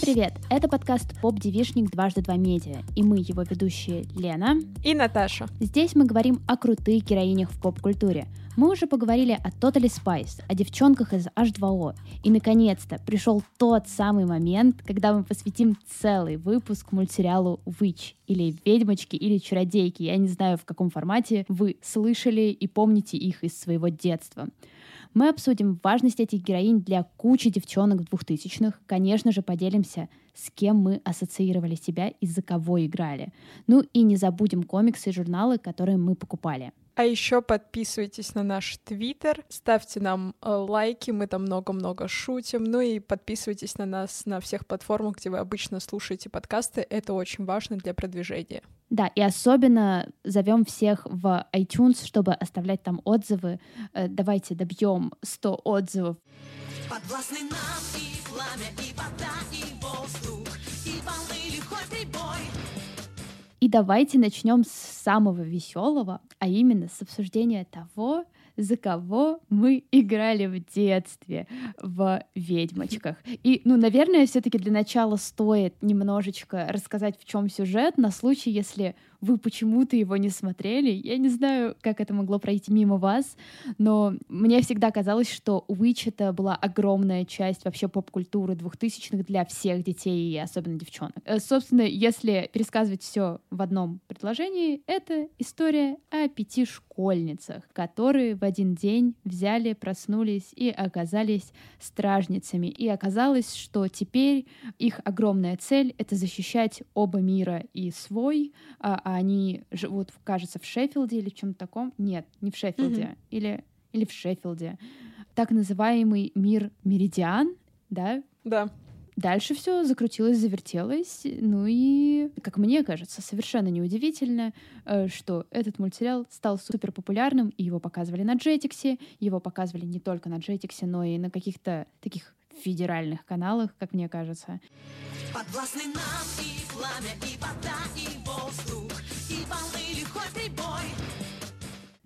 Всем привет! Это подкаст «Поп-девишник дважды два медиа», и мы его ведущие Лена и Наташа. Здесь мы говорим о крутых героинях в поп-культуре. Мы уже поговорили о Totally Spice, о девчонках из H2O. И, наконец-то, пришел тот самый момент, когда мы посвятим целый выпуск мультсериалу Witch, или «Ведьмочки», или «Чародейки». Я не знаю, в каком формате вы слышали и помните их из своего детства. Мы обсудим важность этих героинь для кучи девчонок двухтысячных. Конечно же, поделимся, с кем мы ассоциировали себя и за кого играли. Ну и не забудем комиксы и журналы, которые мы покупали. А еще подписывайтесь на наш твиттер, ставьте нам э, лайки, мы там много-много шутим. Ну и подписывайтесь на нас на всех платформах, где вы обычно слушаете подкасты. Это очень важно для продвижения. Да, и особенно зовем всех в iTunes, чтобы оставлять там отзывы. Э, давайте добьем 100 отзывов. Подвластны нам и пламя, и вода, и воздух, И давайте начнем с самого веселого, а именно с обсуждения того, за кого мы играли в детстве в «Ведьмочках». И, ну, наверное, все таки для начала стоит немножечко рассказать, в чем сюжет, на случай, если вы почему-то его не смотрели. Я не знаю, как это могло пройти мимо вас, но мне всегда казалось, что Witch — это была огромная часть вообще поп-культуры двухтысячных для всех детей и особенно девчонок. Э, собственно, если пересказывать все в одном предложении, это история о пяти школьницах, которые в один день взяли, проснулись и оказались стражницами. И оказалось, что теперь их огромная цель — это защищать оба мира и свой, а а они живут, кажется, в Шеффилде или в чем-то таком. Нет, не в Шеффилде. Mm-hmm. Или, или в Шеффилде. Так называемый мир Меридиан, да? Да. Дальше все закрутилось, завертелось. Ну и, как мне кажется, совершенно неудивительно, э, что этот мультсериал стал супер популярным, и его показывали на Джетиксе, его показывали не только на Джетиксе, но и на каких-то таких федеральных каналах, как мне кажется. Подвластны нам и пламя, и вода, и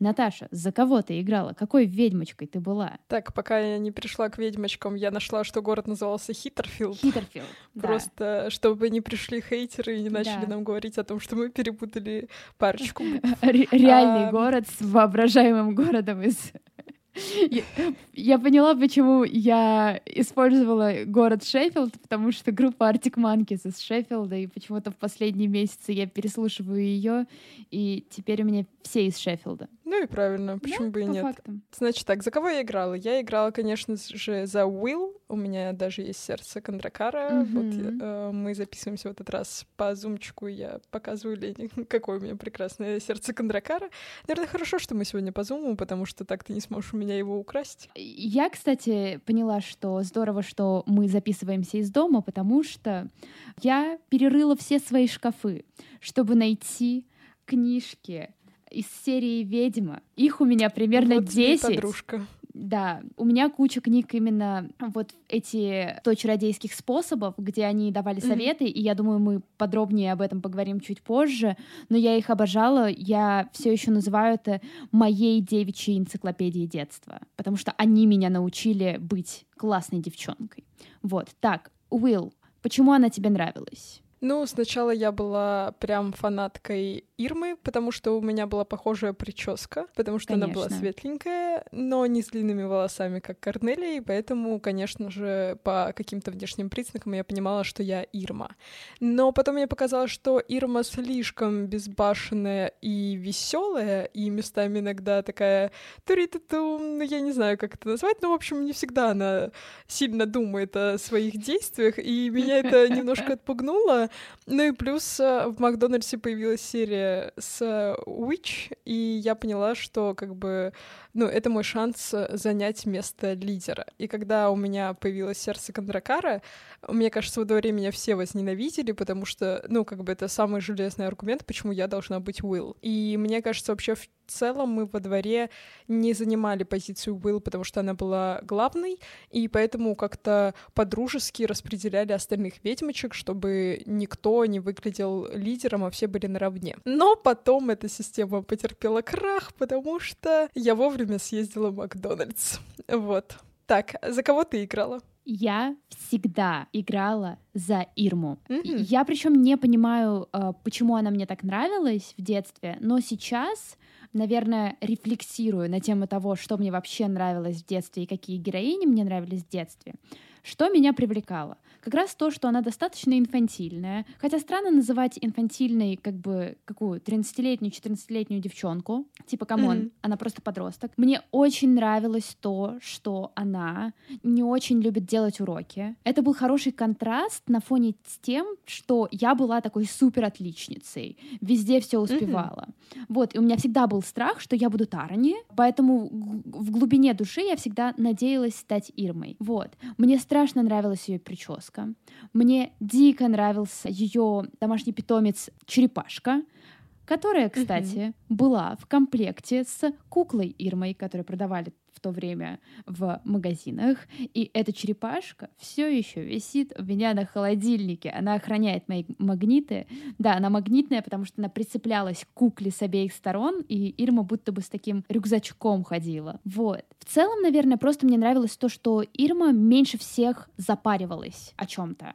Наташа, за кого ты играла? Какой ведьмочкой ты была? Так, пока я не пришла к ведьмочкам, я нашла, что город назывался Хиттерфилд. Хиттерфилд, Просто, чтобы не пришли хейтеры и не начали да. нам говорить о том, что мы перепутали парочку. Реальный город с воображаемым городом из я, поняла, почему я использовала город Шеффилд, потому что группа Arctic Monkeys из Шеффилда, и почему-то в последние месяцы я переслушиваю ее, и теперь у меня все из Шеффилда. Ну и правильно, почему да, бы и нет. Фактам. Значит так, за кого я играла? Я играла, конечно же, за Уилл. У меня даже есть сердце Кондракара. Mm-hmm. Вот э, мы записываемся в этот раз по зумчику, я показываю Лене, какое у меня прекрасное сердце Кондракара. Наверное, хорошо, что мы сегодня по зуму, потому что так ты не сможешь у меня его украсть. Я, кстати, поняла, что здорово, что мы записываемся из дома, потому что я перерыла все свои шкафы, чтобы найти книжки, из серии «Ведьма». Их у меня примерно вот 10. подружка. Да, у меня куча книг именно вот эти 100 чародейских способов, где они давали советы, mm-hmm. и я думаю, мы подробнее об этом поговорим чуть позже, но я их обожала, я все еще называю это моей девичьей энциклопедией детства, потому что они меня научили быть классной девчонкой. Вот, так, Уилл, почему она тебе нравилась? Ну, сначала я была прям фанаткой Ирмы, потому что у меня была похожая прическа, потому что конечно. она была светленькая, но не с длинными волосами, как Корнелия, и поэтому, конечно же, по каким-то внешним признакам я понимала, что я Ирма. Но потом мне показалось, что Ирма слишком безбашенная и веселая, и местами иногда такая туритату, ну, я не знаю, как это назвать, но, в общем, не всегда она сильно думает о своих действиях, и меня это немножко отпугнуло. Ну и плюс э, в Макдональдсе появилась серия с Witch, и я поняла, что как бы, ну, это мой шанс занять место лидера. И когда у меня появилось сердце Кондракара, мне кажется, в дворе меня все возненавидели, потому что, ну, как бы это самый железный аргумент, почему я должна быть Уилл. И мне кажется, вообще в целом мы во дворе не занимали позицию Уилл, потому что она была главной, и поэтому как-то подружески распределяли остальных ведьмочек, чтобы никто не выглядел лидером, а все были наравне. Но потом эта система потерпела крах, потому что я вовремя съездила в Макдональдс. Вот. Так, за кого ты играла? Я всегда играла за Ирму. Mm-hmm. Я причем не понимаю, э, почему она мне так нравилась в детстве, но сейчас, наверное, рефлексирую на тему того, что мне вообще нравилось в детстве и какие героини мне нравились в детстве. Что меня привлекало? Как раз то, что она достаточно инфантильная. Хотя странно называть инфантильной как бы какую 13-летнюю, 14-летнюю девчонку. Типа, come on, mm-hmm. она просто подросток. Мне очень нравилось то, что она не очень любит делать уроки. Это был хороший контраст на фоне с тем, что я была такой супер отличницей. Везде все успевала. Mm-hmm. Вот, и у меня всегда был страх, что я буду Тарани, поэтому в глубине души я всегда надеялась стать Ирмой. Вот. Мне страшно страшно нравилась ее прическа. Мне дико нравился ее домашний питомец черепашка, которая, кстати, mm-hmm. была в комплекте с куклой Ирмой, которую продавали в то время в магазинах. И эта черепашка все еще висит у меня на холодильнике. Она охраняет мои магниты. Да, она магнитная, потому что она прицеплялась к кукле с обеих сторон, и Ирма будто бы с таким рюкзачком ходила. Вот. В целом, наверное, просто мне нравилось то, что Ирма меньше всех запаривалась о чем-то.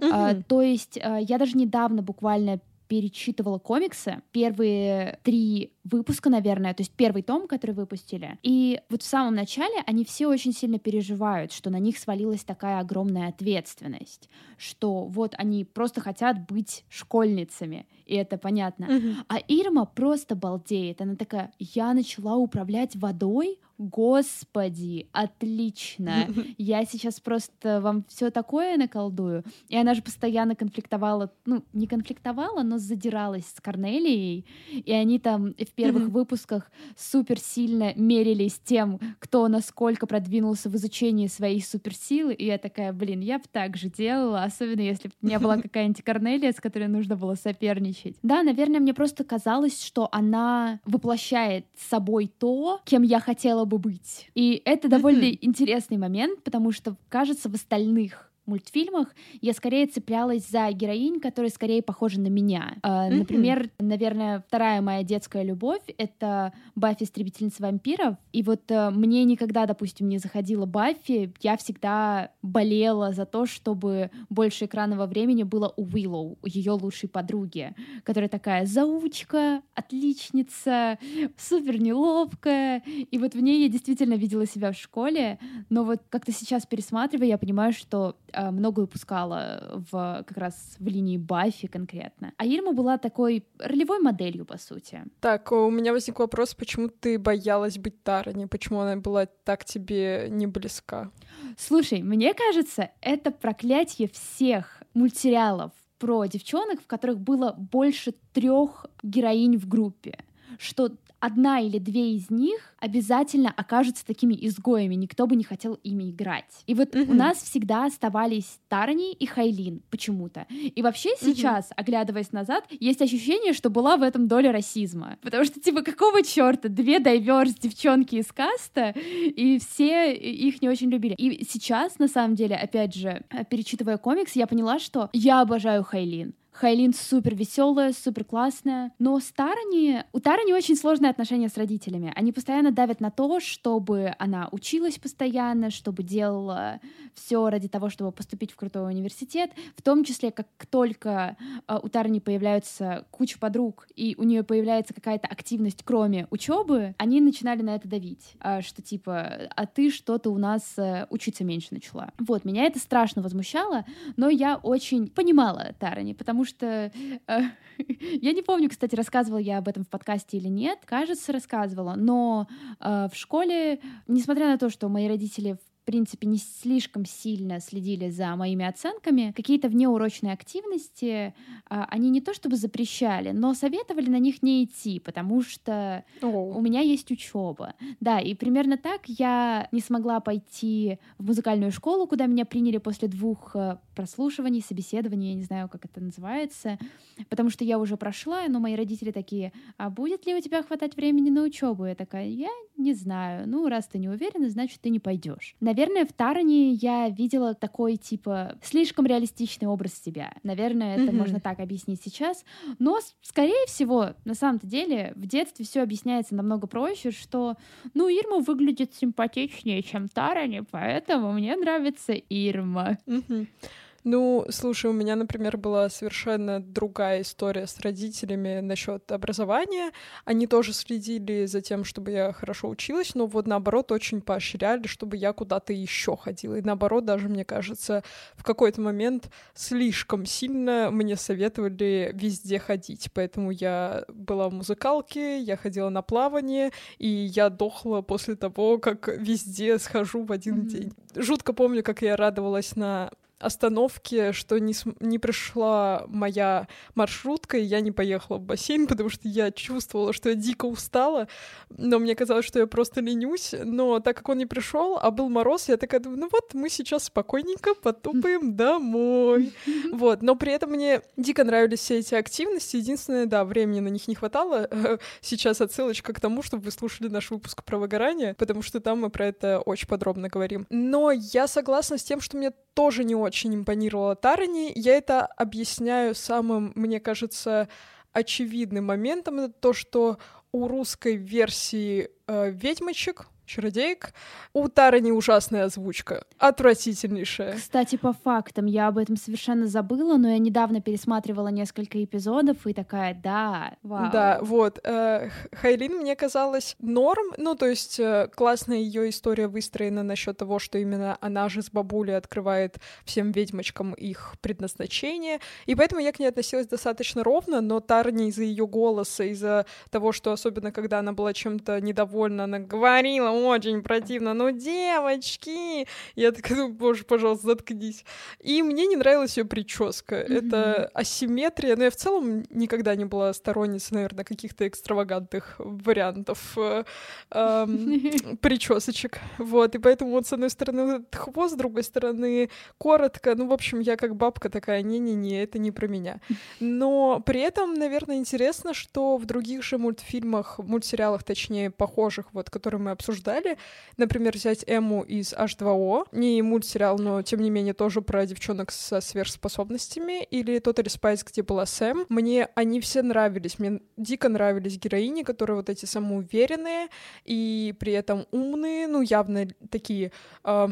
Mm-hmm. А, то есть а, я даже недавно буквально перечитывала комиксы, первые три выпуска, наверное, то есть первый том, который выпустили. И вот в самом начале они все очень сильно переживают, что на них свалилась такая огромная ответственность, что вот они просто хотят быть школьницами, и это понятно. Mm-hmm. А Ирма просто балдеет. Она такая, я начала управлять водой, Господи, отлично. Я сейчас просто вам все такое наколдую. И она же постоянно конфликтовала, ну, не конфликтовала, но задиралась с Корнелией. И они там в первых выпусках супер сильно мерились тем, кто насколько продвинулся в изучении своей суперсилы. И я такая, блин, я бы так же делала, особенно если бы у меня была какая-нибудь Корнелия, с которой нужно было соперничать. Да, наверное, мне просто казалось, что она воплощает собой то, кем я хотела бы быть. И это довольно интересный момент, потому что, кажется, в остальных мультфильмах я скорее цеплялась за героинь, которые скорее похожи на меня. Mm-hmm. Например, наверное, вторая моя детская любовь — это Баффи Истребительница вампиров. И вот э, мне никогда, допустим, не заходила Баффи, я всегда болела за то, чтобы больше экранного времени было у Уиллоу, ее лучшей подруги, которая такая заучка, отличница, супер неловкая. И вот в ней я действительно видела себя в школе, но вот как-то сейчас пересматривая, я понимаю, что Э, много выпускала в, как раз в линии Баффи конкретно. А Ирма была такой ролевой моделью, по сути. Так, у меня возник вопрос, почему ты боялась быть Тарани? Почему она была так тебе не близка? Слушай, мне кажется, это проклятие всех мультсериалов про девчонок, в которых было больше трех героинь в группе что одна или две из них обязательно окажутся такими изгоями, никто бы не хотел ими играть. И вот mm-hmm. у нас всегда оставались Тарни и Хайлин почему-то. И вообще сейчас, mm-hmm. оглядываясь назад, есть ощущение, что была в этом доля расизма. Потому что, типа, какого черта? Две дайверс девчонки из каста, и все их не очень любили. И сейчас, на самом деле, опять же, перечитывая комикс, я поняла, что я обожаю Хайлин. Хайлин супер веселая, супер классная. Но с Тарани... У Тарани очень сложные отношения с родителями. Они постоянно давят на то, чтобы она училась постоянно, чтобы делала все ради того, чтобы поступить в крутой университет. В том числе, как только э, у Тарани появляются куча подруг, и у нее появляется какая-то активность, кроме учебы, они начинали на это давить. Э, что типа, а ты что-то у нас э, учиться меньше начала. Вот, меня это страшно возмущало, но я очень понимала Тарани, потому что э, я не помню, кстати, рассказывала я об этом в подкасте или нет. Кажется, рассказывала. Но э, в школе, несмотря на то, что мои родители принципе, не слишком сильно следили за моими оценками, какие-то внеурочные активности а, они не то чтобы запрещали, но советовали на них не идти, потому что oh. у меня есть учеба. Да, и примерно так я не смогла пойти в музыкальную школу, куда меня приняли после двух э, прослушиваний, собеседований, я не знаю, как это называется, потому что я уже прошла, но мои родители такие, а будет ли у тебя хватать времени на учебу? Я такая, я не знаю. Ну, раз ты не уверена, значит, ты не пойдешь Наверное, в Тароне я видела такой, типа, слишком реалистичный образ себя. Наверное, это mm-hmm. можно так объяснить сейчас. Но, скорее всего, на самом-то деле, в детстве все объясняется намного проще, что, ну, Ирма выглядит симпатичнее, чем Тароне, поэтому мне нравится Ирма. Mm-hmm. Ну, слушай, у меня, например, была совершенно другая история с родителями насчет образования. Они тоже следили за тем, чтобы я хорошо училась, но вот наоборот очень поощряли, чтобы я куда-то еще ходила. И наоборот, даже, мне кажется, в какой-то момент слишком сильно мне советовали везде ходить. Поэтому я была в музыкалке, я ходила на плавание, и я дохла после того, как везде схожу в один mm-hmm. день. Жутко помню, как я радовалась на остановке, что не, не пришла моя маршрутка, и я не поехала в бассейн, потому что я чувствовала, что я дико устала, но мне казалось, что я просто ленюсь, но так как он не пришел, а был мороз, я такая думаю, ну вот, мы сейчас спокойненько потупаем домой. Вот, но при этом мне дико нравились все эти активности, единственное, да, времени на них не хватало. Сейчас отсылочка к тому, чтобы вы слушали наш выпуск про выгорание, потому что там мы про это очень подробно говорим. Но я согласна с тем, что мне тоже не очень импонировала Тарани. Я это объясняю самым, мне кажется, очевидным моментом. Это то, что у русской версии э, «Ведьмочек» чародеек. У Тарани ужасная озвучка, отвратительнейшая. Кстати, по фактам, я об этом совершенно забыла, но я недавно пересматривала несколько эпизодов и такая, да, вау. Да, вот. Э, Хайлин мне казалось норм, ну, то есть э, классная ее история выстроена насчет того, что именно она же с бабулей открывает всем ведьмочкам их предназначение, и поэтому я к ней относилась достаточно ровно, но Тарни из-за ее голоса, из-за того, что особенно когда она была чем-то недовольна, она говорила очень противно. Ну, девочки! Я такая, ну, боже, пожалуйста, заткнись. И мне не нравилась ее прическа. Mm-hmm. Это асимметрия. Но я в целом никогда не была сторонницей, наверное, каких-то экстравагантных вариантов э, э, причесочек. Вот. И поэтому вот с одной стороны хвост, с другой стороны коротко. Ну, в общем, я как бабка такая, не-не-не, это не про меня. Но при этом, наверное, интересно, что в других же мультфильмах, мультсериалах, точнее, похожих, вот, которые мы обсуждали, обсуждали. Например, взять Эму из H2O, не мультсериал, но тем не менее тоже про девчонок со сверхспособностями, или Totally Spice, где была Сэм. Мне они все нравились, мне дико нравились героини, которые вот эти самоуверенные и при этом умные, ну явно такие... Э,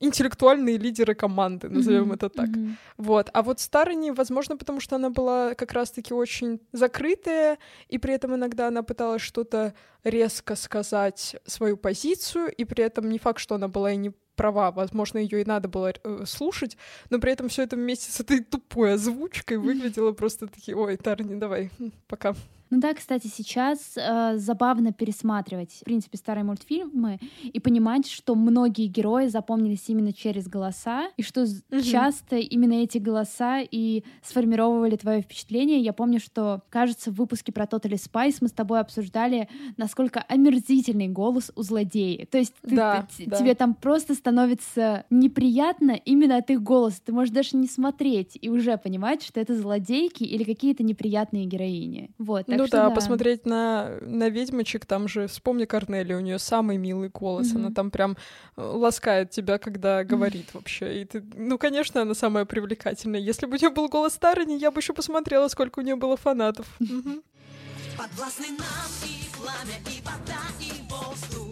интеллектуальные лидеры команды, назовем mm-hmm. это так. Mm-hmm. Вот. А вот Старани, возможно, потому что она была как раз-таки очень закрытая, и при этом иногда она пыталась что-то резко сказать свою позицию, и при этом не факт, что она была и не права, возможно, ее и надо было э, слушать, но при этом все это вместе с этой тупой озвучкой выглядело просто такие, ой, Тарни, давай, пока. Ну да, кстати, сейчас э, забавно пересматривать, в принципе, старые мультфильмы и понимать, что многие герои запомнились именно через голоса, и что угу. часто именно эти голоса и сформировали твое впечатление. Я помню, что, кажется, в выпуске про Totally Spice мы с тобой обсуждали, насколько омерзительный голос у злодея. То есть ты, да, ты, да. тебе там просто становится неприятно именно от их голоса. Ты можешь даже не смотреть и уже понимать, что это злодейки или какие-то неприятные героини. Вот. Так ну да, да, посмотреть на, на ведьмочек, там же, вспомни Корнели, у нее самый милый голос, mm-hmm. она там прям э, ласкает тебя, когда говорит mm-hmm. вообще. И ты, ну, конечно, она самая привлекательная. Если бы у нее был голос Тарани, я бы еще посмотрела, сколько у нее было фанатов. Подвластный нам и пламя, и вода, и воздух,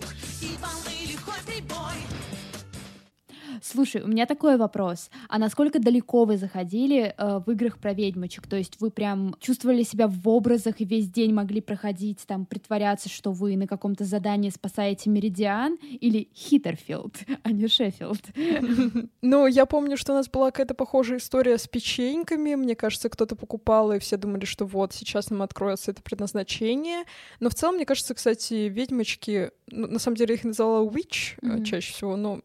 Слушай, у меня такой вопрос. А насколько далеко вы заходили э, в играх про ведьмочек? То есть вы прям чувствовали себя в образах и весь день могли проходить, там, притворяться, что вы на каком-то задании спасаете Меридиан или Хиттерфилд, а не Шеффилд? Ну, я помню, что у нас была какая-то похожая история с печеньками. Мне кажется, кто-то покупал, и все думали, что вот, сейчас нам откроется это предназначение. Но в целом, мне кажется, кстати, ведьмочки, ну, на самом деле их называла Witch mm-hmm. чаще всего, но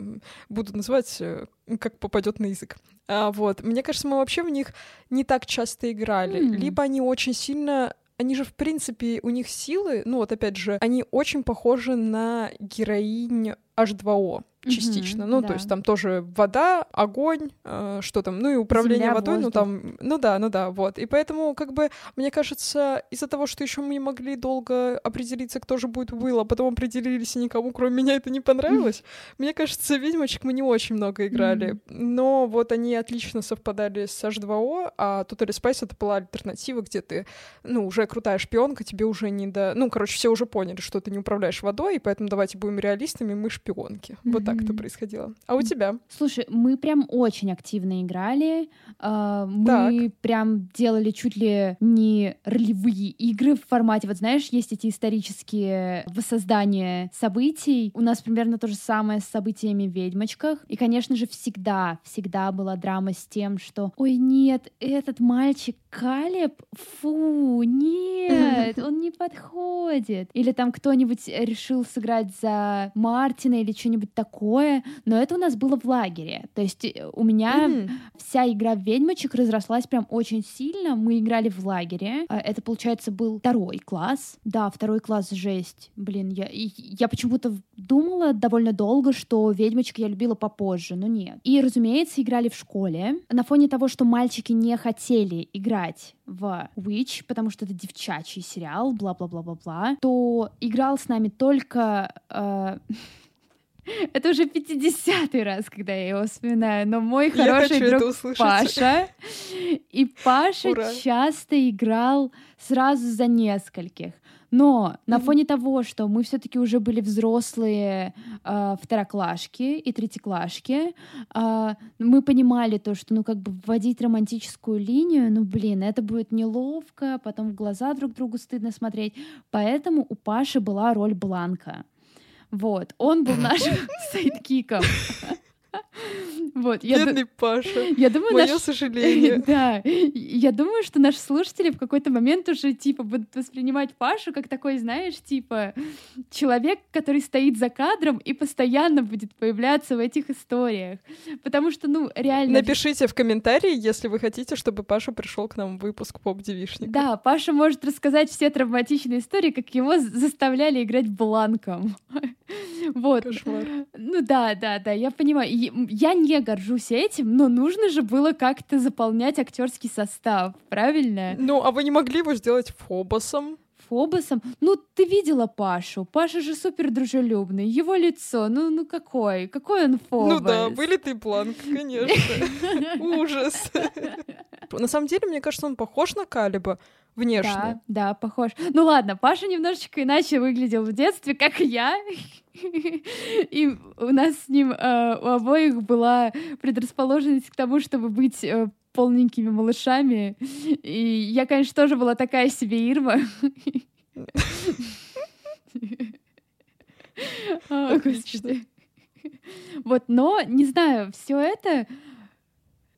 буду называть сказать, э, как попадет на язык. А, вот. Мне кажется, мы вообще в них не так часто играли. Mm. Либо они очень сильно они же, в принципе, у них силы, ну вот опять же, они очень похожи на героинь H2O. Частично. Mm-hmm, ну, да. то есть там тоже вода, огонь, э, что там, ну и управление Земля, водой, воздух. ну там, ну да, ну да, вот. И поэтому, как бы, мне кажется, из-за того, что еще мы не могли долго определиться, кто же будет Уилл, а потом определились, и никому, кроме меня, это не понравилось, mm-hmm. мне кажется, ведьмочек мы не очень много играли. Mm-hmm. Но вот они отлично совпадали с H2O, а Total Spice это была альтернатива, где ты, ну, уже крутая шпионка, тебе уже не до... Ну, короче, все уже поняли, что ты не управляешь водой, и поэтому давайте будем реалистами, мы шпионки. Mm-hmm. Вот так это происходило. А у тебя? Слушай, мы прям очень активно играли. А, мы так. прям делали чуть ли не ролевые игры в формате, вот знаешь, есть эти исторические воссоздания событий. У нас примерно то же самое с событиями в «Ведьмочках». И, конечно же, всегда, всегда была драма с тем, что «Ой, нет, этот мальчик Калеб, фу, нет, он не подходит». Или там кто-нибудь решил сыграть за Мартина или что-нибудь такое, но это у нас было в лагере. То есть э, у меня mm-hmm. вся игра в ведьмочек разрослась прям очень сильно. Мы играли в лагере. А, это, получается, был второй класс. Да, второй класс жесть. Блин, я, я почему-то думала довольно долго, что ведьмочек я любила попозже, но нет. И, разумеется, играли в школе. На фоне того, что мальчики не хотели играть в Witch, потому что это девчачий сериал, бла-бла-бла-бла-бла, то играл с нами только... Э, это уже 50-й раз, когда я его вспоминаю, но мой хороший друг Паша. И Паша Ура. часто играл сразу за нескольких. Но на фоне того, что мы все-таки уже были взрослые э, второклашки и третьеклашки, э, мы понимали то, что ну как бы вводить романтическую линию, ну блин, это будет неловко, потом в глаза друг другу стыдно смотреть. Поэтому у Паши была роль Бланка. Вот, он был нашим сайдкиком. Вот, я Бедный ду... Паша. Я думаю, Мое наш... сожаление. да. Я думаю, что наши слушатели в какой-то момент уже, типа, будут воспринимать Пашу как такой, знаешь, типа, человек, который стоит за кадром и постоянно будет появляться в этих историях. Потому что, ну, реально... Напишите в комментарии, если вы хотите, чтобы Паша пришел к нам в выпуск поп-девишника. Да, Паша может рассказать все травматичные истории, как его заставляли играть бланком. Вот. Кошмар. Ну да, да, да, я понимаю. Я не горжусь этим, но нужно же было как-то заполнять актерский состав, правильно? Ну, а вы не могли его сделать Фобосом? Фобосом. Ну, ты видела Пашу. Паша же супер дружелюбный. Его лицо, ну, ну какой? Какой он Фобос? Ну да, вылитый план, конечно. Ужас. На самом деле, мне кажется, он похож на Калиба внешне. Да, да, похож. Ну ладно, Паша немножечко иначе выглядел в детстве, как я. И у нас с ним э, у обоих была предрасположенность к тому, чтобы быть э, полненькими малышами. И я, конечно, тоже была такая себе Ирма. О, господи. Вот, но, не знаю, все это...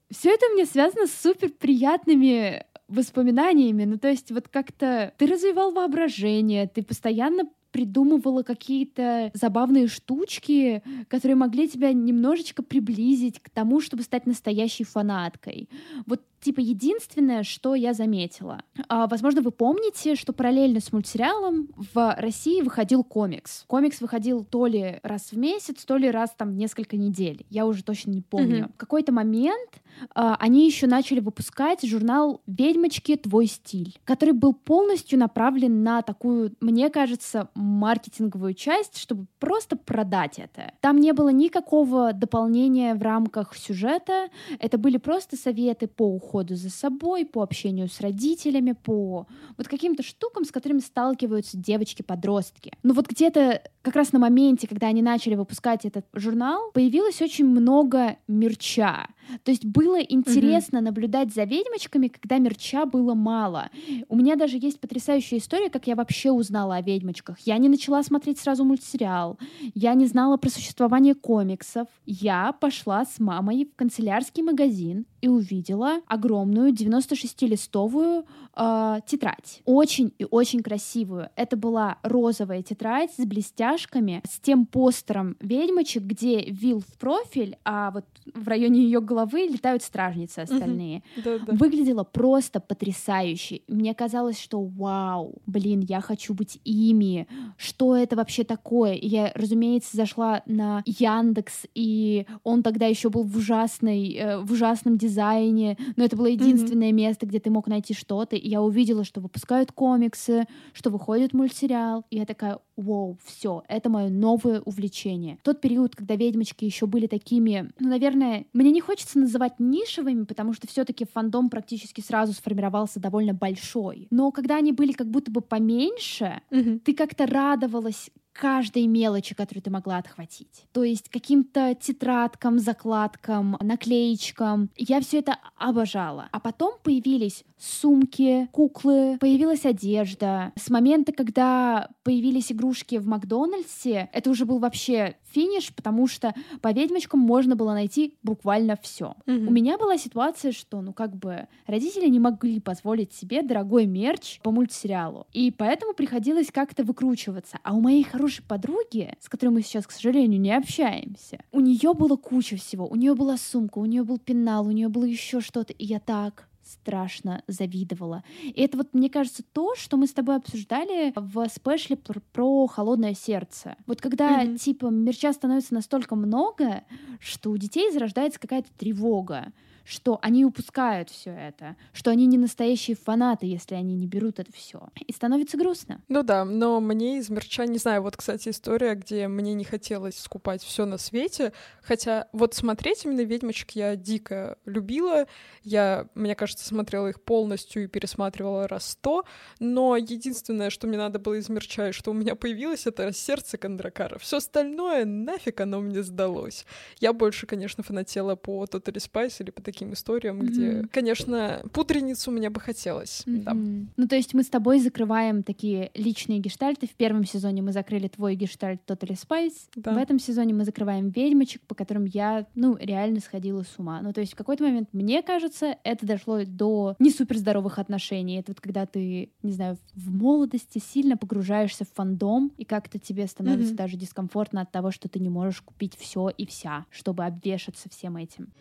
Все это мне связано с супер приятными воспоминаниями. Ну, то есть вот как-то ты развивал воображение, ты постоянно придумывала какие-то забавные штучки, которые могли тебя немножечко приблизить к тому, чтобы стать настоящей фанаткой. Вот типа единственное, что я заметила. А, возможно, вы помните, что параллельно с мультсериалом в России выходил комикс. Комикс выходил то ли раз в месяц, то ли раз там несколько недель. Я уже точно не помню. Mm-hmm. В какой-то момент а, они еще начали выпускать журнал «Ведьмочки. Твой стиль», который был полностью направлен на такую, мне кажется, маркетинговую часть, чтобы просто продать это. Там не было никакого дополнения в рамках сюжета. Это были просто советы по уходу уходу за собой, по общению с родителями, по вот каким-то штукам, с которыми сталкиваются девочки-подростки. Ну вот где-то как раз на моменте, когда они начали выпускать этот журнал, появилось очень много мерча. То есть было интересно mm наблюдать за ведьмочками, когда мерча было мало. У меня даже есть потрясающая история, как я вообще узнала о ведьмочках. Я не начала смотреть сразу мультсериал, я не знала про существование комиксов. Я пошла с мамой в канцелярский магазин и увидела огромную 96-листовую э, тетрадь. Очень и очень красивую. Это была розовая тетрадь с блестящей полнометражками с тем постером ведьмочек, где Вил в профиль, а вот в районе ее головы летают стражницы остальные. Выглядело просто потрясающе. Мне казалось, что вау, блин, я хочу быть ими. Что это вообще такое? И я, разумеется, зашла на Яндекс, и он тогда еще был в ужасной, э, в ужасном дизайне, но это было единственное mm-hmm. место, где ты мог найти что-то. И я увидела, что выпускают комиксы, что выходит мультсериал. И я такая, вау, все, это мое новое увлечение. Тот период, когда ведьмочки еще были такими, ну, наверное, мне не хочется называть нишевыми, потому что все-таки фандом практически сразу сформировался довольно большой. Но когда они были как будто бы поменьше, mm-hmm. ты как-то радовалась каждой мелочи, которую ты могла отхватить. То есть каким-то тетрадкам, закладкам, наклеечкам. Я все это обожала. А потом появились сумки, куклы, появилась одежда. С момента, когда появились игрушки в Макдональдсе, это уже был вообще финиш, потому что по ведьмочкам можно было найти буквально все. Mm-hmm. У меня была ситуация, что, ну, как бы, родители не могли позволить себе дорогой мерч по мультсериалу. И поэтому приходилось как-то выкручиваться. А у моей хорошей подруги, с которой мы сейчас, к сожалению, не общаемся, у нее было куча всего. У нее была сумка, у нее был пенал, у нее было еще что-то. И я так страшно завидовала. И это вот, мне кажется, то, что мы с тобой обсуждали в спешле про, про холодное сердце. Вот когда, mm-hmm. типа, мерча становится настолько много, что у детей зарождается какая-то тревога что они упускают все это, что они не настоящие фанаты, если они не берут это все. И становится грустно. Ну да, но мне из мерча, не знаю, вот, кстати, история, где мне не хотелось скупать все на свете, хотя вот смотреть именно ведьмочек я дико любила, я, мне кажется, смотрела их полностью и пересматривала раз сто, но единственное, что мне надо было из мерча, и что у меня появилось, это сердце Кондракара. Все остальное нафиг оно мне сдалось. Я больше, конечно, фанатела по Totally Spice или по таким историям, mm-hmm. где, конечно, пудреницу мне бы хотелось. Mm-hmm. Да. Ну, то есть мы с тобой закрываем такие личные гештальты. В первом сезоне мы закрыли твой гештальт Totally Spice. Да. В этом сезоне мы закрываем ведьмочек, по которым я, ну, реально сходила с ума. Ну, то есть в какой-то момент, мне кажется, это дошло до не суперздоровых отношений. Это вот когда ты, не знаю, в молодости сильно погружаешься в фандом, и как-то тебе становится mm-hmm. даже дискомфортно от того, что ты не можешь купить все и вся, чтобы обвешаться всем этим.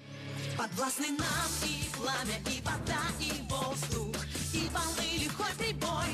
Подвластны нам и пламя, и вода, и воздух, и волны лихой прибой.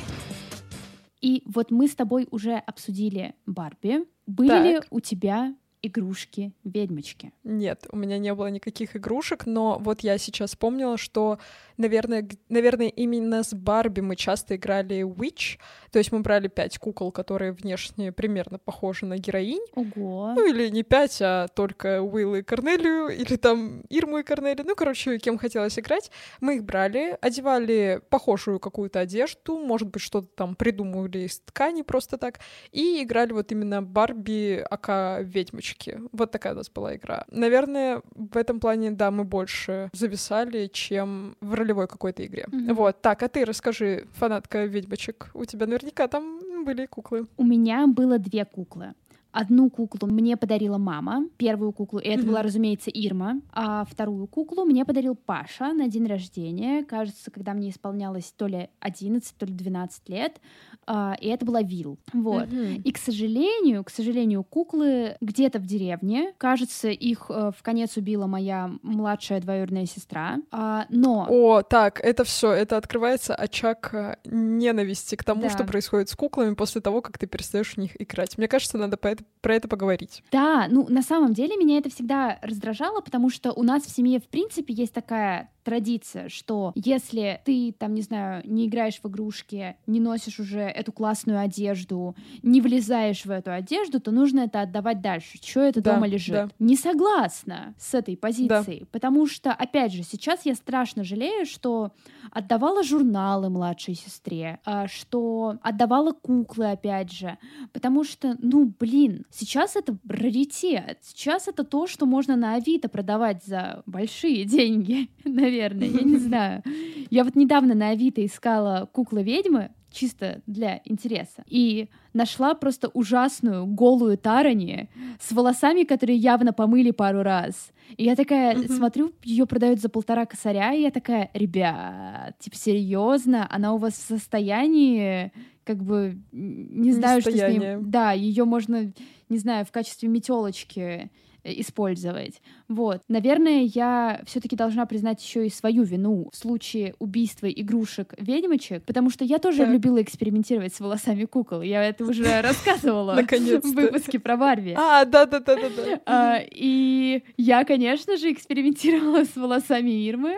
И вот мы с тобой уже обсудили Барби. Были так. ли у тебя игрушки ведьмочки? Нет, у меня не было никаких игрушек, но вот я сейчас вспомнила, что, наверное, наверное, именно с Барби мы часто играли Witch, то есть мы брали пять кукол, которые внешне примерно похожи на героинь. Ого. Ну или не пять, а только Уилл и Корнелию, или там Ирму и Корнелию, ну, короче, кем хотелось играть. Мы их брали, одевали похожую какую-то одежду, может быть, что-то там придумывали из ткани просто так, и играли вот именно Барби, ака ведьмочки девочки. Вот такая у нас была игра. Наверное, в этом плане, да, мы больше зависали, чем в ролевой какой-то игре. Mm-hmm. Вот. Так, а ты расскажи, фанатка ведьмочек, у тебя наверняка там были куклы. У меня было две куклы. Одну куклу мне подарила мама, первую куклу, и это mm-hmm. была, разумеется, Ирма, а вторую куклу мне подарил Паша на день рождения, кажется, когда мне исполнялось то ли 11, то ли 12 лет, а, и это была Вил. Вот. Mm-hmm. И, к сожалению, к сожалению, куклы где-то в деревне, кажется, их э, в конец убила моя младшая двоюродная сестра, а, но... О, так, это все, это открывается очаг э, ненависти к тому, да. что происходит с куклами после того, как ты перестаешь в них играть. Мне кажется, надо поэтому про это поговорить. Да, ну на самом деле меня это всегда раздражало, потому что у нас в семье в принципе есть такая традиция, что если ты, там, не знаю, не играешь в игрушки, не носишь уже эту классную одежду, не влезаешь в эту одежду, то нужно это отдавать дальше. Что это да, дома лежит? Да. Не согласна с этой позицией, да. потому что, опять же, сейчас я страшно жалею, что отдавала журналы младшей сестре, а, что отдавала куклы, опять же, потому что, ну, блин, сейчас это раритет, сейчас это то, что можно на Авито продавать за большие деньги, наверное наверное, я не знаю. Я вот недавно на Авито искала куклы ведьмы, чисто для интереса. И нашла просто ужасную голую Тарани с волосами, которые явно помыли пару раз. И я такая mm-hmm. смотрю, ее продают за полтора косаря, и я такая, ребят, типа серьезно, она у вас в состоянии как бы не знаю, что с ним... Да, ее можно, не знаю, в качестве метелочки использовать. Вот. Наверное, я все-таки должна признать еще и свою вину в случае убийства игрушек ведьмочек, потому что я тоже так. любила экспериментировать с волосами кукол. Я это уже рассказывала в выпуске про Барби. А, да, да, да, да, да. И я, конечно же, экспериментировала с волосами Ирмы,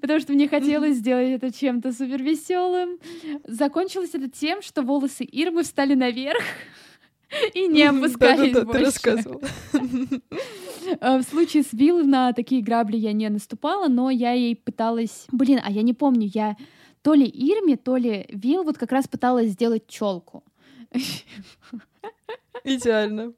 потому что мне хотелось сделать это чем-то супер веселым. Закончилось это тем, что волосы Ирмы встали наверх. И не опускались да, да, да, больше. Ты рассказывала. Э, в случае с Вилл на такие грабли я не наступала, но я ей пыталась... Блин, а я не помню, я то ли Ирме, то ли Вилл вот как раз пыталась сделать челку. Идеально.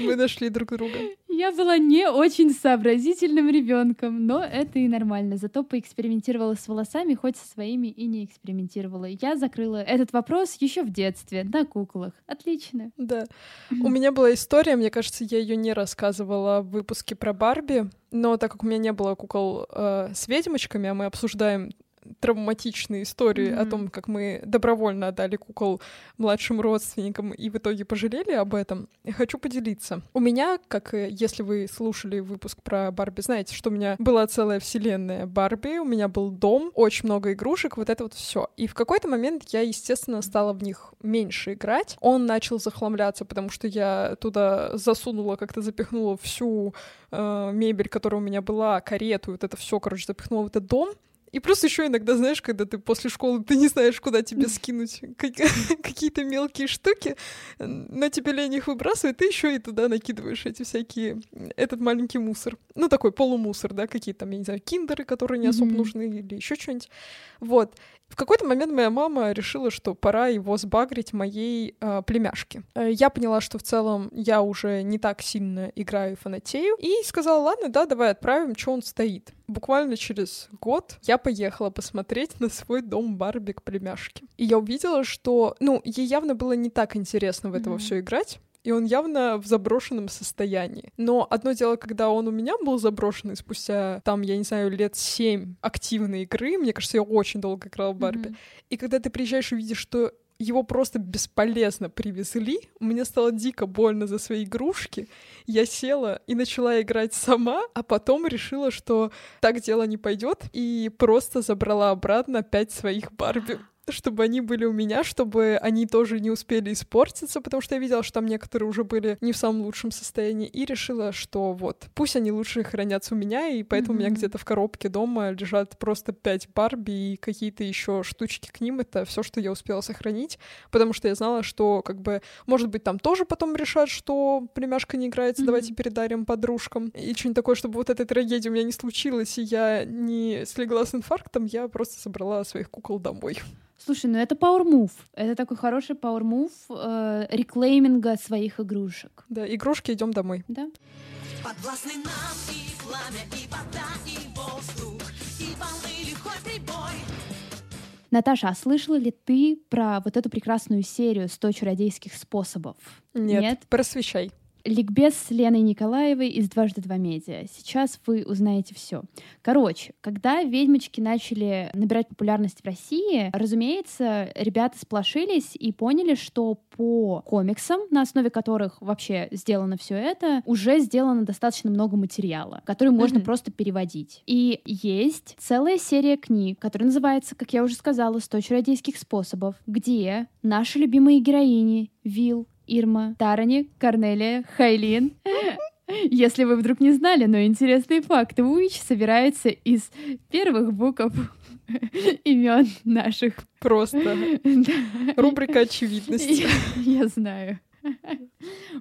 Мы нашли друг друга. Я была не очень сообразительным ребенком, но это и нормально. Зато поэкспериментировала с волосами, хоть со своими и не экспериментировала. Я закрыла этот вопрос еще в детстве на куклах. Отлично. Да. У меня была история, мне кажется, я ее не рассказывала в выпуске про Барби, но так как у меня не было кукол э, с ведьмочками, а мы обсуждаем травматичные истории mm-hmm. о том, как мы добровольно отдали кукол младшим родственникам и в итоге пожалели об этом, хочу поделиться. У меня, как если вы слушали выпуск про Барби, знаете, что у меня была целая вселенная Барби, у меня был дом, очень много игрушек, вот это вот все. И в какой-то момент я, естественно, стала в них меньше играть. Он начал захламляться, потому что я туда засунула, как-то запихнула всю э, мебель, которая у меня была, карету, вот это все, короче, запихнула в этот дом. И плюс еще иногда, знаешь, когда ты после школы, ты не знаешь, куда тебе скинуть какие-то мелкие штуки, но тебе лень их выбрасывать, ты еще и туда накидываешь эти всякие, этот маленький мусор. Ну, такой полумусор, да, какие-то там, я не знаю, киндеры, которые не особо нужны, или еще что-нибудь. Вот. В какой-то момент моя мама решила, что пора его сбагрить моей э, племяшке. Я поняла, что в целом я уже не так сильно играю и фанатею, и сказала, ладно, да, давай отправим, что он стоит. Буквально через год я поехала посмотреть на свой дом Барби к племяшке. И я увидела, что, ну, ей явно было не так интересно в этого mm-hmm. все играть, и он явно в заброшенном состоянии. Но одно дело, когда он у меня был заброшенный спустя, там, я не знаю, лет семь активной игры, мне кажется, я очень долго играла в Барби, mm-hmm. и когда ты приезжаешь и видишь, что его просто бесполезно привезли. Мне стало дико больно за свои игрушки. Я села и начала играть сама, а потом решила, что так дело не пойдет, и просто забрала обратно пять своих Барби чтобы они были у меня, чтобы они тоже не успели испортиться, потому что я видела, что там некоторые уже были не в самом лучшем состоянии, и решила, что вот, пусть они лучше хранятся у меня, и поэтому mm-hmm. у меня где-то в коробке дома лежат просто пять Барби и какие-то еще штучки к ним, это все, что я успела сохранить, потому что я знала, что как бы, может быть, там тоже потом решат, что племяшка не играется, mm-hmm. давайте передарим подружкам, и что-нибудь такое, чтобы вот этой трагедии у меня не случилось, и я не слегла с инфарктом, я просто собрала своих кукол домой. Слушай, ну это power move. Это такой хороший power move э, реклейминга своих игрушек. Да, игрушки идем домой. Да. Подвластны нам и пламя, и вода, и воздух, и волны, лихой прибой. Наташа, а слышала ли ты про вот эту прекрасную серию «100 чародейских способов»? Нет, Нет? просвещай. Ликбез с Леной Николаевой из «Дважды два медиа». Сейчас вы узнаете все. Короче, когда «Ведьмочки» начали набирать популярность в России, разумеется, ребята сплошились и поняли, что по комиксам, на основе которых вообще сделано все это, уже сделано достаточно много материала, который можно mm-hmm. просто переводить. И есть целая серия книг, которая называется, как я уже сказала, «100 чародейских способов», где наши любимые героини Вил, Ирма, Тарани, Корнелия, Хайлин. Если вы вдруг не знали, но интересный факт. Уич собирается из первых букв имен наших. Просто. Рубрика очевидности. Я знаю.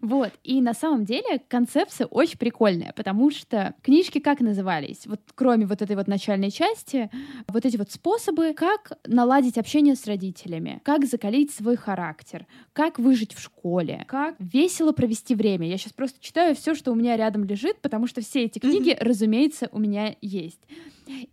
Вот. И на самом деле концепция очень прикольная, потому что книжки как назывались? Вот кроме вот этой вот начальной части, вот эти вот способы, как наладить общение с родителями, как закалить свой характер, как выжить в школе, как весело провести время. Я сейчас просто читаю все, что у меня рядом лежит, потому что все эти книги, разумеется, у меня есть.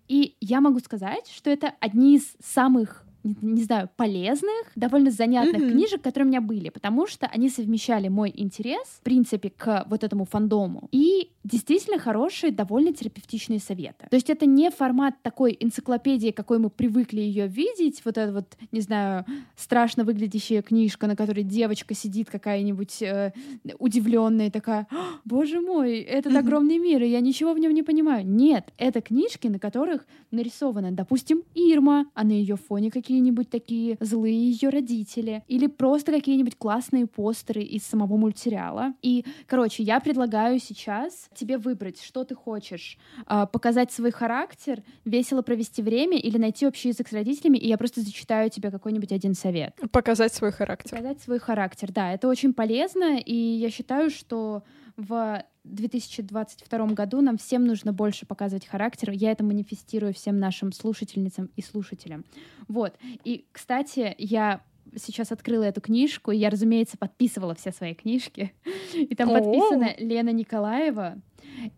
И я могу сказать, что это одни из самых не, не знаю, полезных, довольно занятных mm-hmm. книжек, которые у меня были, потому что они совмещали мой интерес, в принципе, к вот этому фандому и действительно хорошие, довольно терапевтичные советы. То есть это не формат такой энциклопедии, какой мы привыкли ее видеть, вот эта вот, не знаю, страшно выглядящая книжка, на которой девочка сидит какая-нибудь э, удивленная такая, боже мой, этот огромный мир, и я ничего в нем не понимаю. Нет, это книжки, на которых нарисована, допустим, Ирма, а на ее фоне какие-нибудь такие злые ее родители, или просто какие-нибудь классные постеры из самого мультсериала. И, короче, я предлагаю сейчас тебе выбрать, что ты хочешь. А, показать свой характер, весело провести время или найти общий язык с родителями, и я просто зачитаю тебе какой-нибудь один совет. Показать свой характер. Показать свой характер, да. Это очень полезно, и я считаю, что в 2022 году нам всем нужно больше показывать характер. Я это манифестирую всем нашим слушательницам и слушателям. Вот. И, кстати, я сейчас открыла эту книжку, и я, разумеется, подписывала все свои книжки. И там подписана Лена Николаева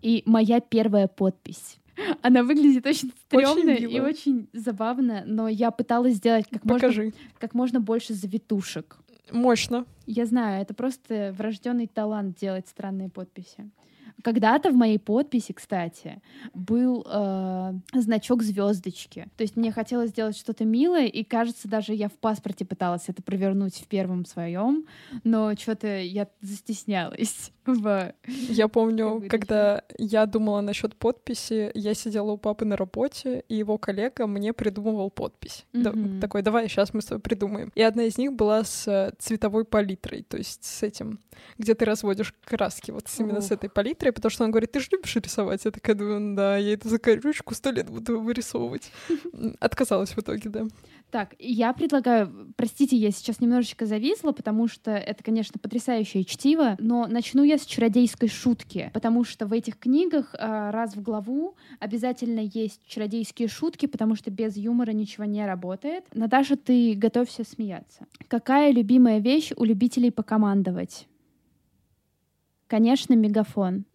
и моя первая подпись. Она выглядит очень стрёмно и очень забавно, но я пыталась сделать как можно, как можно больше завитушек. Мощно. Я знаю, это просто врожденный талант делать странные подписи. Когда-то в моей подписи, кстати, был э, значок звездочки. То есть мне хотелось сделать что-то милое, и кажется, даже я в паспорте пыталась это провернуть в первом своем, но что-то я застеснялась. В... Я помню, когда я думала насчет подписи, я сидела у папы на работе, и его коллега мне придумывал подпись. Mm-hmm. Да, такой, давай, сейчас мы с тобой придумаем. И одна из них была с э, цветовой палитрой, то есть с этим, где ты разводишь краски, вот именно с этой палитрой, потому что он говорит, ты же любишь рисовать? Я такая думаю, да, я это за ручку сто лет буду вырисовывать. Отказалась в итоге, да. Так, я предлагаю, простите, я сейчас немножечко зависла, потому что это, конечно, потрясающее чтиво, но начну я с чародейской шутки, потому что в этих книгах а, раз в главу обязательно есть чародейские шутки, потому что без юмора ничего не работает. Наташа, ты готовься смеяться. Какая любимая вещь у любителей покомандовать? Конечно, мегафон.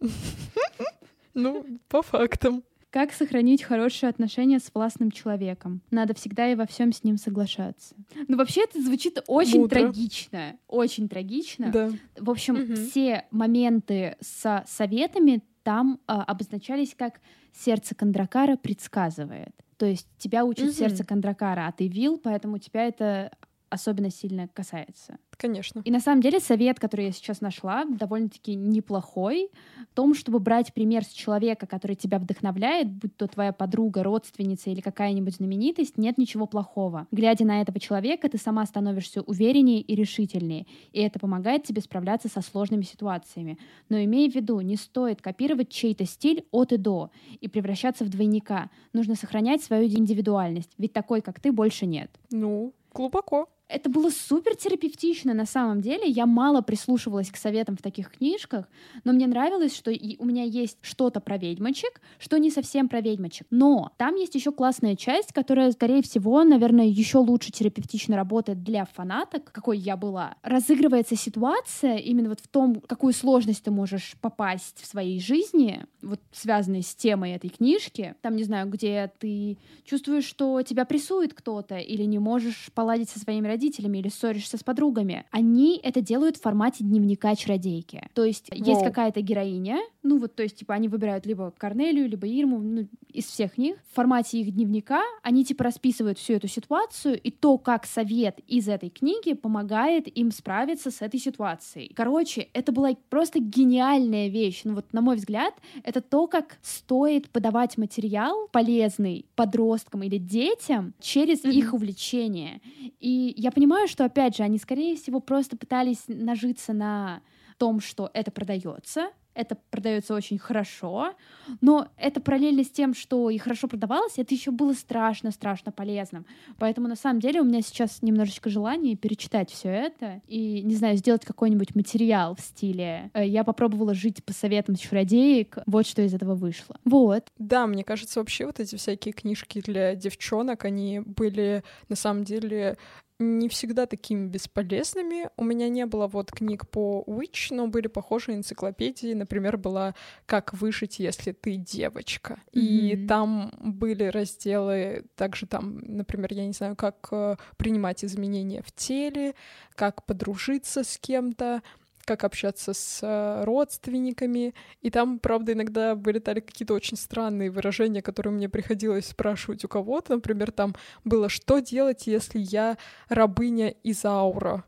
Ну, по фактам. Как сохранить хорошие отношения с властным человеком? Надо всегда и во всем с ним соглашаться. Ну, вообще, это звучит очень Мудро. трагично. Очень трагично. Да. В общем, угу. все моменты со советами там а, обозначались как сердце Кондракара предсказывает. То есть тебя учат угу. сердце Кондракара, а ты вил, поэтому тебя это особенно сильно касается. Конечно. И на самом деле совет, который я сейчас нашла, довольно-таки неплохой, в том, чтобы брать пример с человека, который тебя вдохновляет, будь то твоя подруга, родственница или какая-нибудь знаменитость, нет ничего плохого. Глядя на этого человека, ты сама становишься увереннее и решительнее, и это помогает тебе справляться со сложными ситуациями. Но имей в виду, не стоит копировать чей-то стиль от и до и превращаться в двойника. Нужно сохранять свою индивидуальность, ведь такой, как ты, больше нет. Ну, глубоко это было супер терапевтично на самом деле. Я мало прислушивалась к советам в таких книжках, но мне нравилось, что у меня есть что-то про ведьмочек, что не совсем про ведьмочек. Но там есть еще классная часть, которая, скорее всего, наверное, еще лучше терапевтично работает для фанаток, какой я была. Разыгрывается ситуация именно вот в том, какую сложность ты можешь попасть в своей жизни, вот связанной с темой этой книжки. Там, не знаю, где ты чувствуешь, что тебя прессует кто-то или не можешь поладить со своими родителями, родителями или ссоришься с подругами, они это делают в формате дневника чародейки. То есть Воу. есть какая-то героиня, ну вот, то есть, типа, они выбирают либо Корнелию, либо Ирму, ну, из всех них. В формате их дневника они, типа, расписывают всю эту ситуацию и то, как совет из этой книги помогает им справиться с этой ситуацией. Короче, это была просто гениальная вещь. Ну вот, на мой взгляд, это то, как стоит подавать материал полезный подросткам или детям через mm-hmm. их увлечение. И я понимаю, что, опять же, они, скорее всего, просто пытались нажиться на том, что это продается, это продается очень хорошо, но это параллельно с тем, что и хорошо продавалось, это еще было страшно-страшно полезным. Поэтому на самом деле у меня сейчас немножечко желание перечитать все это и, не знаю, сделать какой-нибудь материал в стиле. Э, я попробовала жить по советам чародеек, вот что из этого вышло. Вот. Да, мне кажется, вообще вот эти всякие книжки для девчонок, они были на самом деле не всегда такими бесполезными. У меня не было вот книг по Witch, но были похожие энциклопедии. Например, была «Как выжить, если ты девочка». Mm-hmm. И там были разделы, также там, например, я не знаю, как э, принимать изменения в теле, как подружиться с кем-то, как общаться с э, родственниками. И там, правда, иногда вылетали какие-то очень странные выражения, которые мне приходилось спрашивать у кого-то. Например, там было «Что делать, если я рабыня Изаура?»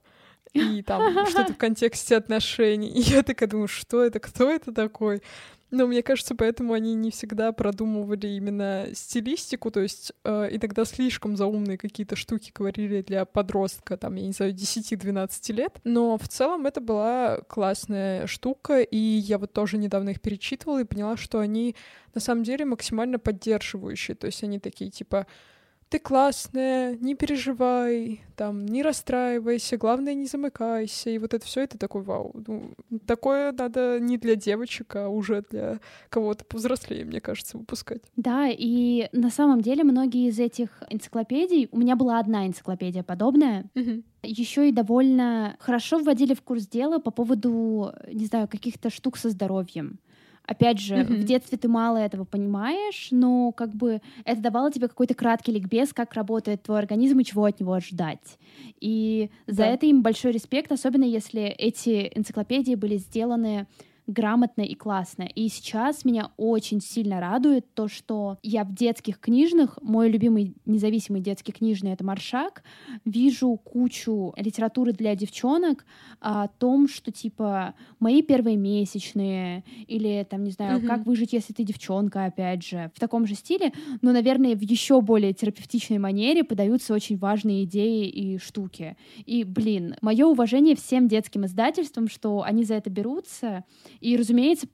и там что-то в контексте отношений. И я такая думаю, что это, кто это такой? Но мне кажется, поэтому они не всегда продумывали именно стилистику, то есть э, иногда слишком заумные какие-то штуки говорили для подростка, там, я не знаю, 10-12 лет. Но в целом это была классная штука, и я вот тоже недавно их перечитывала и поняла, что они на самом деле максимально поддерживающие, то есть они такие типа ты классная, не переживай, там, не расстраивайся, главное, не замыкайся. И вот это все это такой вау. Ну, такое надо не для девочек, а уже для кого-то повзрослее, мне кажется, выпускать. Да, и на самом деле многие из этих энциклопедий, у меня была одна энциклопедия подобная, угу. еще и довольно хорошо вводили в курс дела по поводу, не знаю, каких-то штук со здоровьем. Опять же, mm-hmm. в детстве ты мало этого понимаешь, но как бы это давало тебе какой-то краткий ликбез, как работает твой организм и чего от него ожидать. И за да. это им большой респект, особенно если эти энциклопедии были сделаны грамотно и классно. И сейчас меня очень сильно радует то, что я в детских книжных, мой любимый независимый детский книжный — это «Маршак», вижу кучу литературы для девчонок о том, что, типа, мои первые месячные, или, там, не знаю, mm-hmm. как выжить, если ты девчонка, опять же, в таком же стиле, но, наверное, в еще более терапевтичной манере подаются очень важные идеи и штуки. И, блин, мое уважение всем детским издательствам, что они за это берутся, и, разумеется,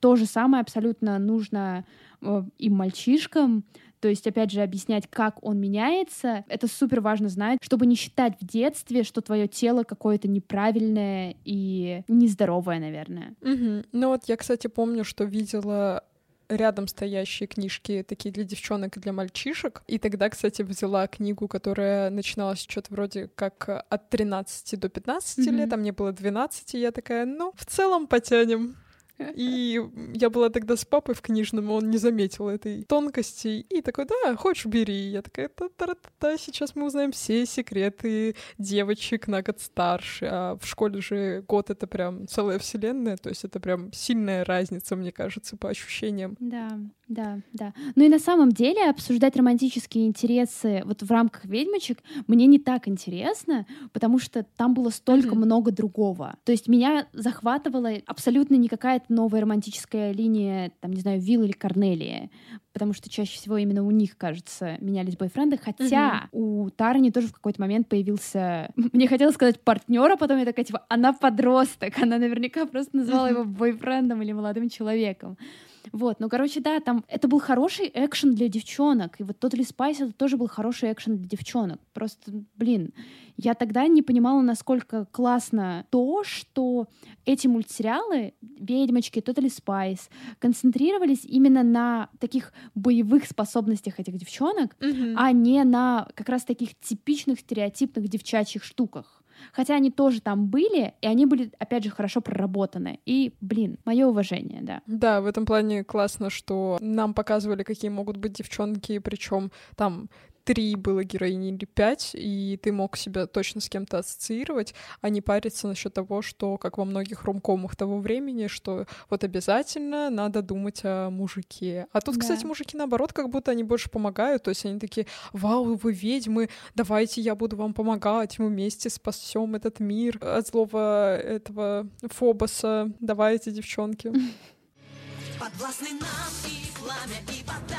то же самое абсолютно нужно э, и мальчишкам, то есть, опять же, объяснять, как он меняется, это супер важно знать, чтобы не считать в детстве, что твое тело какое-то неправильное и нездоровое, наверное. Угу. Ну вот я, кстати, помню, что видела рядом стоящие книжки такие для девчонок и для мальчишек. И тогда, кстати, взяла книгу, которая начиналась что-то вроде как от 13 до 15 mm-hmm. лет, а мне было 12, и я такая, ну, в целом потянем. И я была тогда с папой в книжном, он не заметил этой тонкости. И такой, да, хочешь, бери. Я такая, та-та-та, сейчас мы узнаем все секреты девочек на год старше. А в школе же год — это прям целая вселенная, то есть это прям сильная разница, мне кажется, по ощущениям. Да, да, да. Ну и на самом деле обсуждать романтические интересы вот в рамках «Ведьмочек» мне не так интересно, потому что там было столько mm-hmm. много другого. То есть меня захватывала абсолютно не какая-то новая романтическая линия, там, не знаю, Вилл или Корнелия, потому что чаще всего именно у них, кажется, менялись бойфренды, хотя угу. у Тарни тоже в какой-то момент появился, мне хотелось сказать партнер, а потом я такая, типа, она подросток, она наверняка просто назвала его бойфрендом или молодым человеком. Вот, ну, короче, да, там это был хороший экшен для девчонок. И вот Totally Spice это тоже был хороший экшен для девчонок. Просто, блин, я тогда не понимала, насколько классно то, что эти мультсериалы, «Ведьмочки», «Totally Spice» концентрировались именно на таких боевых способностях этих девчонок, mm-hmm. а не на как раз таких типичных стереотипных девчачьих штуках. Хотя они тоже там были, и они были, опять же, хорошо проработаны. И, блин, мое уважение, да. Да, в этом плане классно, что нам показывали, какие могут быть девчонки, причем там три было героини или пять, и ты мог себя точно с кем-то ассоциировать, а не париться насчет того, что, как во многих ромкомах того времени, что вот обязательно надо думать о мужике. А тут, да. кстати, мужики, наоборот, как будто они больше помогают, то есть они такие, вау, вы ведьмы, давайте я буду вам помогать, мы вместе спасем этот мир от злого этого Фобоса, давайте, девчонки. Подвластны нам и пламя, и вода,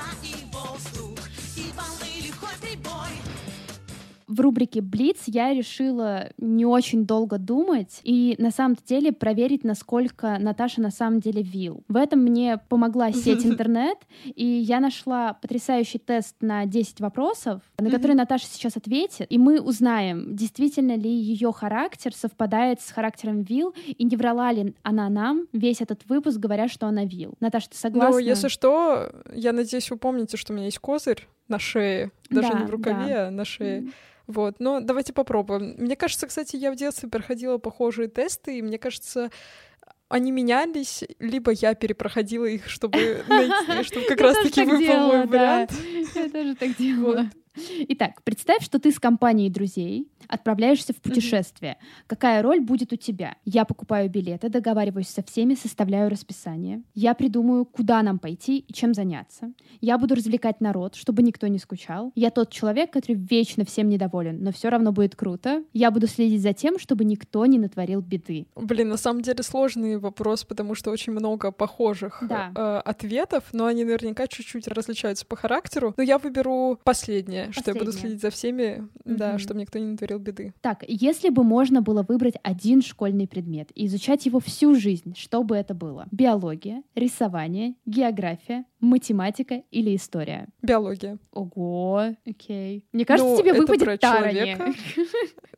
рубрике «Блиц» я решила не очень долго думать и на самом деле проверить, насколько Наташа на самом деле вил. В этом мне помогла сеть интернет, и я нашла потрясающий тест на 10 вопросов, на которые Наташа сейчас ответит, и мы узнаем, действительно ли ее характер совпадает с характером вил, и не врала ли она нам весь этот выпуск, говоря, что она вил. Наташа, ты согласна? Ну, если что, я надеюсь, вы помните, что у меня есть козырь на шее, даже да, не в рукаве, да. а на шее. Вот, но давайте попробуем. Мне кажется, кстати, я в детстве проходила похожие тесты, и мне кажется, они менялись, либо я перепроходила их, чтобы найти, чтобы как раз-таки выпал мой вариант. Я тоже так делала. Итак, представь, что ты с компанией друзей, Отправляешься в путешествие. Какая роль будет у тебя? Я покупаю билеты, договариваюсь со всеми, составляю расписание. Я придумаю, куда нам пойти и чем заняться. Я буду развлекать народ, чтобы никто не скучал. Я тот человек, который вечно всем недоволен, но все равно будет круто. Я буду следить за тем, чтобы никто не натворил беды. Блин, на самом деле сложный вопрос, потому что очень много похожих да. э, ответов, но они наверняка чуть-чуть различаются по характеру. Но я выберу последнее, последнее. что я буду следить за всеми, mm-hmm. да, чтобы никто не натворил беды. Так, если бы можно было выбрать один школьный предмет и изучать его всю жизнь, что бы это было? Биология, рисование, география, математика или история? Биология. Ого, окей. Мне кажется, ну, тебе выпадет Тарани.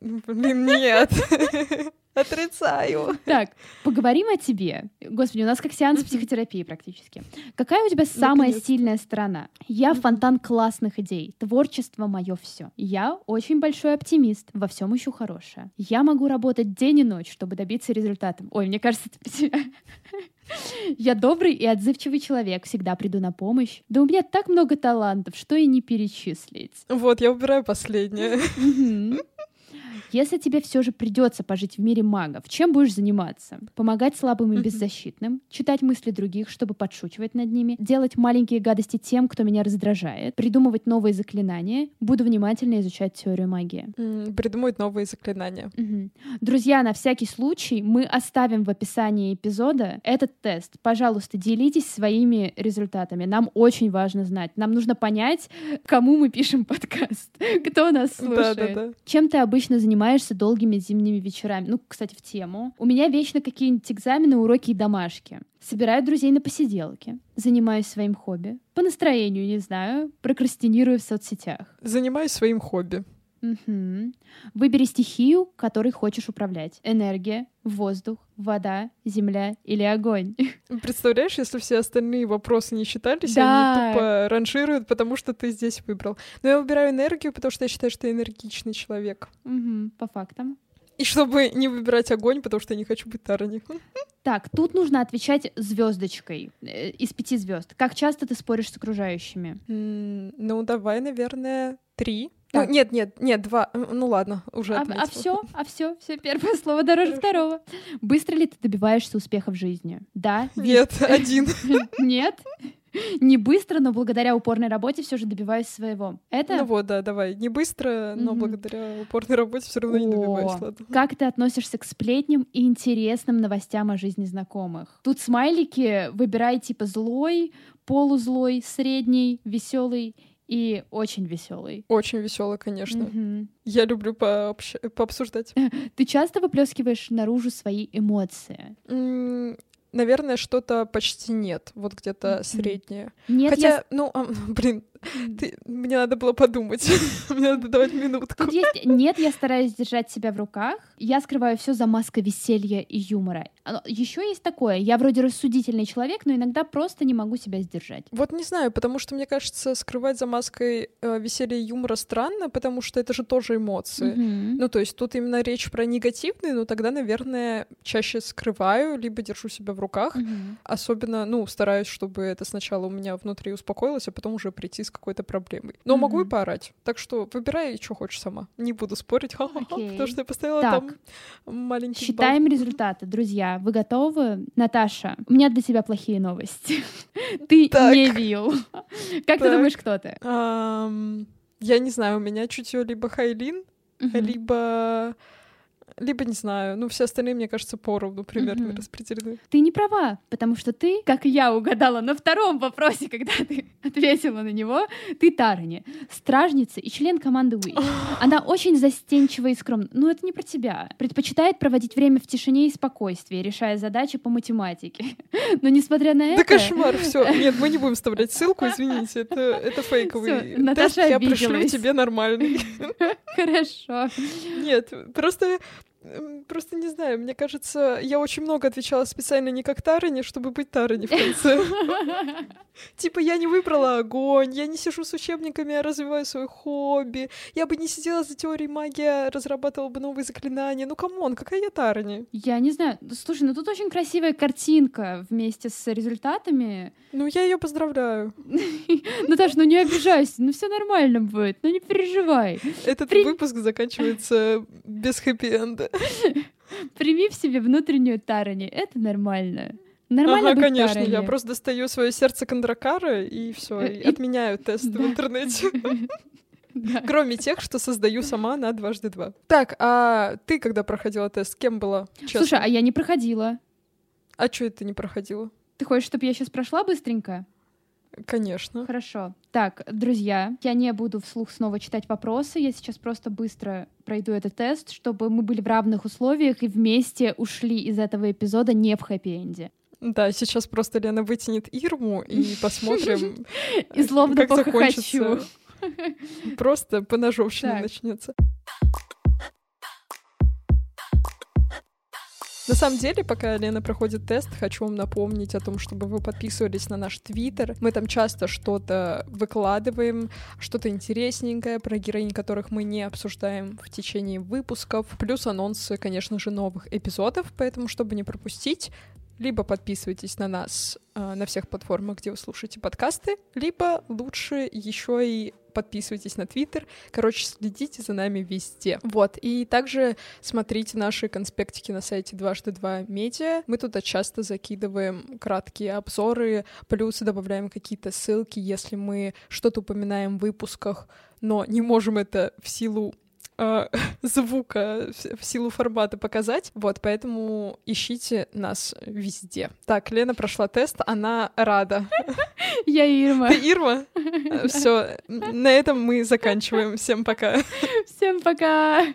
Блин, нет. Отрицаю. Так, поговорим о тебе. Господи, у нас как сеанс психотерапии практически. Какая у тебя самая Наконец. сильная сторона? Я фонтан классных идей. Творчество мое все. Я очень большой оптимист. Во всем ищу хорошее. Я могу работать день и ночь, чтобы добиться результата. Ой, мне кажется, это Я добрый и отзывчивый человек, всегда приду на помощь. Да у меня так много талантов, что и не перечислить. Вот, я выбираю последнее. Если тебе все же придется пожить в мире магов, чем будешь заниматься? Помогать слабым и беззащитным, читать мысли других, чтобы подшучивать над ними, делать маленькие гадости тем, кто меня раздражает, придумывать новые заклинания, буду внимательно изучать теорию магии. Придумывать новые заклинания. Угу. Друзья, на всякий случай мы оставим в описании эпизода этот тест. Пожалуйста, делитесь своими результатами. Нам очень важно знать. Нам нужно понять, кому мы пишем подкаст, кто нас слушает. Да, да, да. Чем ты обычно занимаешься занимаешься долгими зимними вечерами. Ну, кстати, в тему. У меня вечно какие-нибудь экзамены, уроки и домашки. Собираю друзей на посиделки. Занимаюсь своим хобби. По настроению, не знаю. Прокрастинирую в соцсетях. Занимаюсь своим хобби. Угу. Выбери стихию, которой хочешь управлять. Энергия, воздух, вода, земля или огонь. Представляешь, если все остальные вопросы не считались, да. они тупо ранжируют, потому что ты здесь выбрал. Но я выбираю энергию, потому что я считаю, что я энергичный человек. Угу, по фактам. И чтобы не выбирать огонь, потому что я не хочу быть Тарани. Так, тут нужно отвечать звездочкой э, из пяти звезд. Как часто ты споришь с окружающими? Mm, ну, давай, наверное, три. Ну, нет, нет, нет, два. Ну ладно, уже. А, а все, а все, все первое слово дороже второго. Быстро ли ты добиваешься успеха в жизни? Да. Нет, один. Нет. Не быстро, но благодаря упорной работе все же добиваюсь своего. Это? Ну вот, да, давай. Не быстро, но благодаря упорной работе все равно не добиваюсь. Ладно. Как ты относишься к сплетням и интересным новостям о жизни знакомых? Тут смайлики выбирай типа злой, полузлой, средний, веселый и очень веселый. Очень веселый, конечно. Угу. Я люблю пообщ... пообсуждать. Ты часто выплескиваешь наружу свои эмоции? Наверное, что-то почти нет, вот где-то mm-hmm. среднее. Нет, Хотя, я... ну, а, блин, ты, мне надо было подумать. мне надо давать минутку. Есть... Нет, я стараюсь держать себя в руках. Я скрываю все за маской веселья и юмора. Еще есть такое. Я вроде рассудительный человек, но иногда просто не могу себя сдержать. Вот не знаю, потому что мне кажется, скрывать за маской э, веселья и юмора странно, потому что это же тоже эмоции. Mm-hmm. Ну, то есть тут именно речь про негативные, но тогда, наверное, чаще скрываю, либо держу себя в руках. Mm-hmm. Особенно, ну, стараюсь, чтобы это сначала у меня внутри успокоилось, а потом уже прийти с какой-то проблемой. Но mm-hmm. могу и поорать. Так что выбирай, что хочешь сама. Не буду спорить, okay. потому что я поставила так. там маленький Считаем балл. результаты, друзья. Вы готовы? Наташа, у меня для тебя плохие новости. Ты не вил. Как ты думаешь, кто ты? Я не знаю, у меня чутье либо Хайлин, либо либо, не знаю, ну, все остальные, мне кажется, поровну примерно mm-hmm. распределены. Ты не права, потому что ты, как я угадала на втором вопросе, когда ты ответила на него, ты Тарани, стражница и член команды Уи. Она очень застенчива и скромна. Ну, это не про тебя. Предпочитает проводить время в тишине и спокойствии, решая задачи по математике. Но несмотря на это... Да кошмар, все. Нет, мы не будем вставлять ссылку, извините, это, это фейковый Всё, тест. Я пришлю тебе нормальный. Хорошо. Нет, просто Просто не знаю, мне кажется, я очень много отвечала специально не как Тарани, чтобы быть Тарани в конце. Типа я не выбрала огонь, я не сижу с учебниками, а развиваю свое хобби. Я бы не сидела за теорией магии, а разрабатывала бы новые заклинания. Ну, come on, какая я Тарани? Я не знаю. Слушай, ну тут очень красивая картинка вместе с результатами. Ну, я ее поздравляю. Наташа, ну не обижайся, ну все нормально будет, ну не переживай. Этот выпуск заканчивается без хэппи-энда. Прими в себе внутреннюю Тарани, это нормально. Нормально ага, конечно, я просто достаю свое сердце Кондракара и все, и э, отменяю тест в интернете. Кроме тех, что создаю сама на дважды два. Так, а ты когда проходила тест, кем была? Слушай, а я не проходила. А что это не проходила? Ты хочешь, чтобы я сейчас прошла быстренько? Конечно. Хорошо. Так, друзья, я не буду вслух снова читать вопросы. Я сейчас просто быстро пройду этот тест, чтобы мы были в равных условиях и вместе ушли из этого эпизода не в хэппи-энде. Да, сейчас просто Лена вытянет Ирму и посмотрим, и злобно как закончится. Просто поножовщина начнется. На самом деле, пока Лена проходит тест, хочу вам напомнить о том, чтобы вы подписывались на наш твиттер. Мы там часто что-то выкладываем, что-то интересненькое про героинь, которых мы не обсуждаем в течение выпусков. Плюс анонсы, конечно же, новых эпизодов, поэтому, чтобы не пропустить, либо подписывайтесь на нас э, на всех платформах, где вы слушаете подкасты, либо лучше еще и подписывайтесь на Твиттер. Короче, следите за нами везде. Вот. И также смотрите наши конспектики на сайте дважды два медиа. Мы туда часто закидываем краткие обзоры, плюс добавляем какие-то ссылки, если мы что-то упоминаем в выпусках, но не можем это в силу э, звука в силу формата показать. Вот, поэтому ищите нас везде. Так, Лена прошла тест, она рада. Я Ирма. Ты Ирма? Все, на этом мы заканчиваем. Всем пока. Всем пока.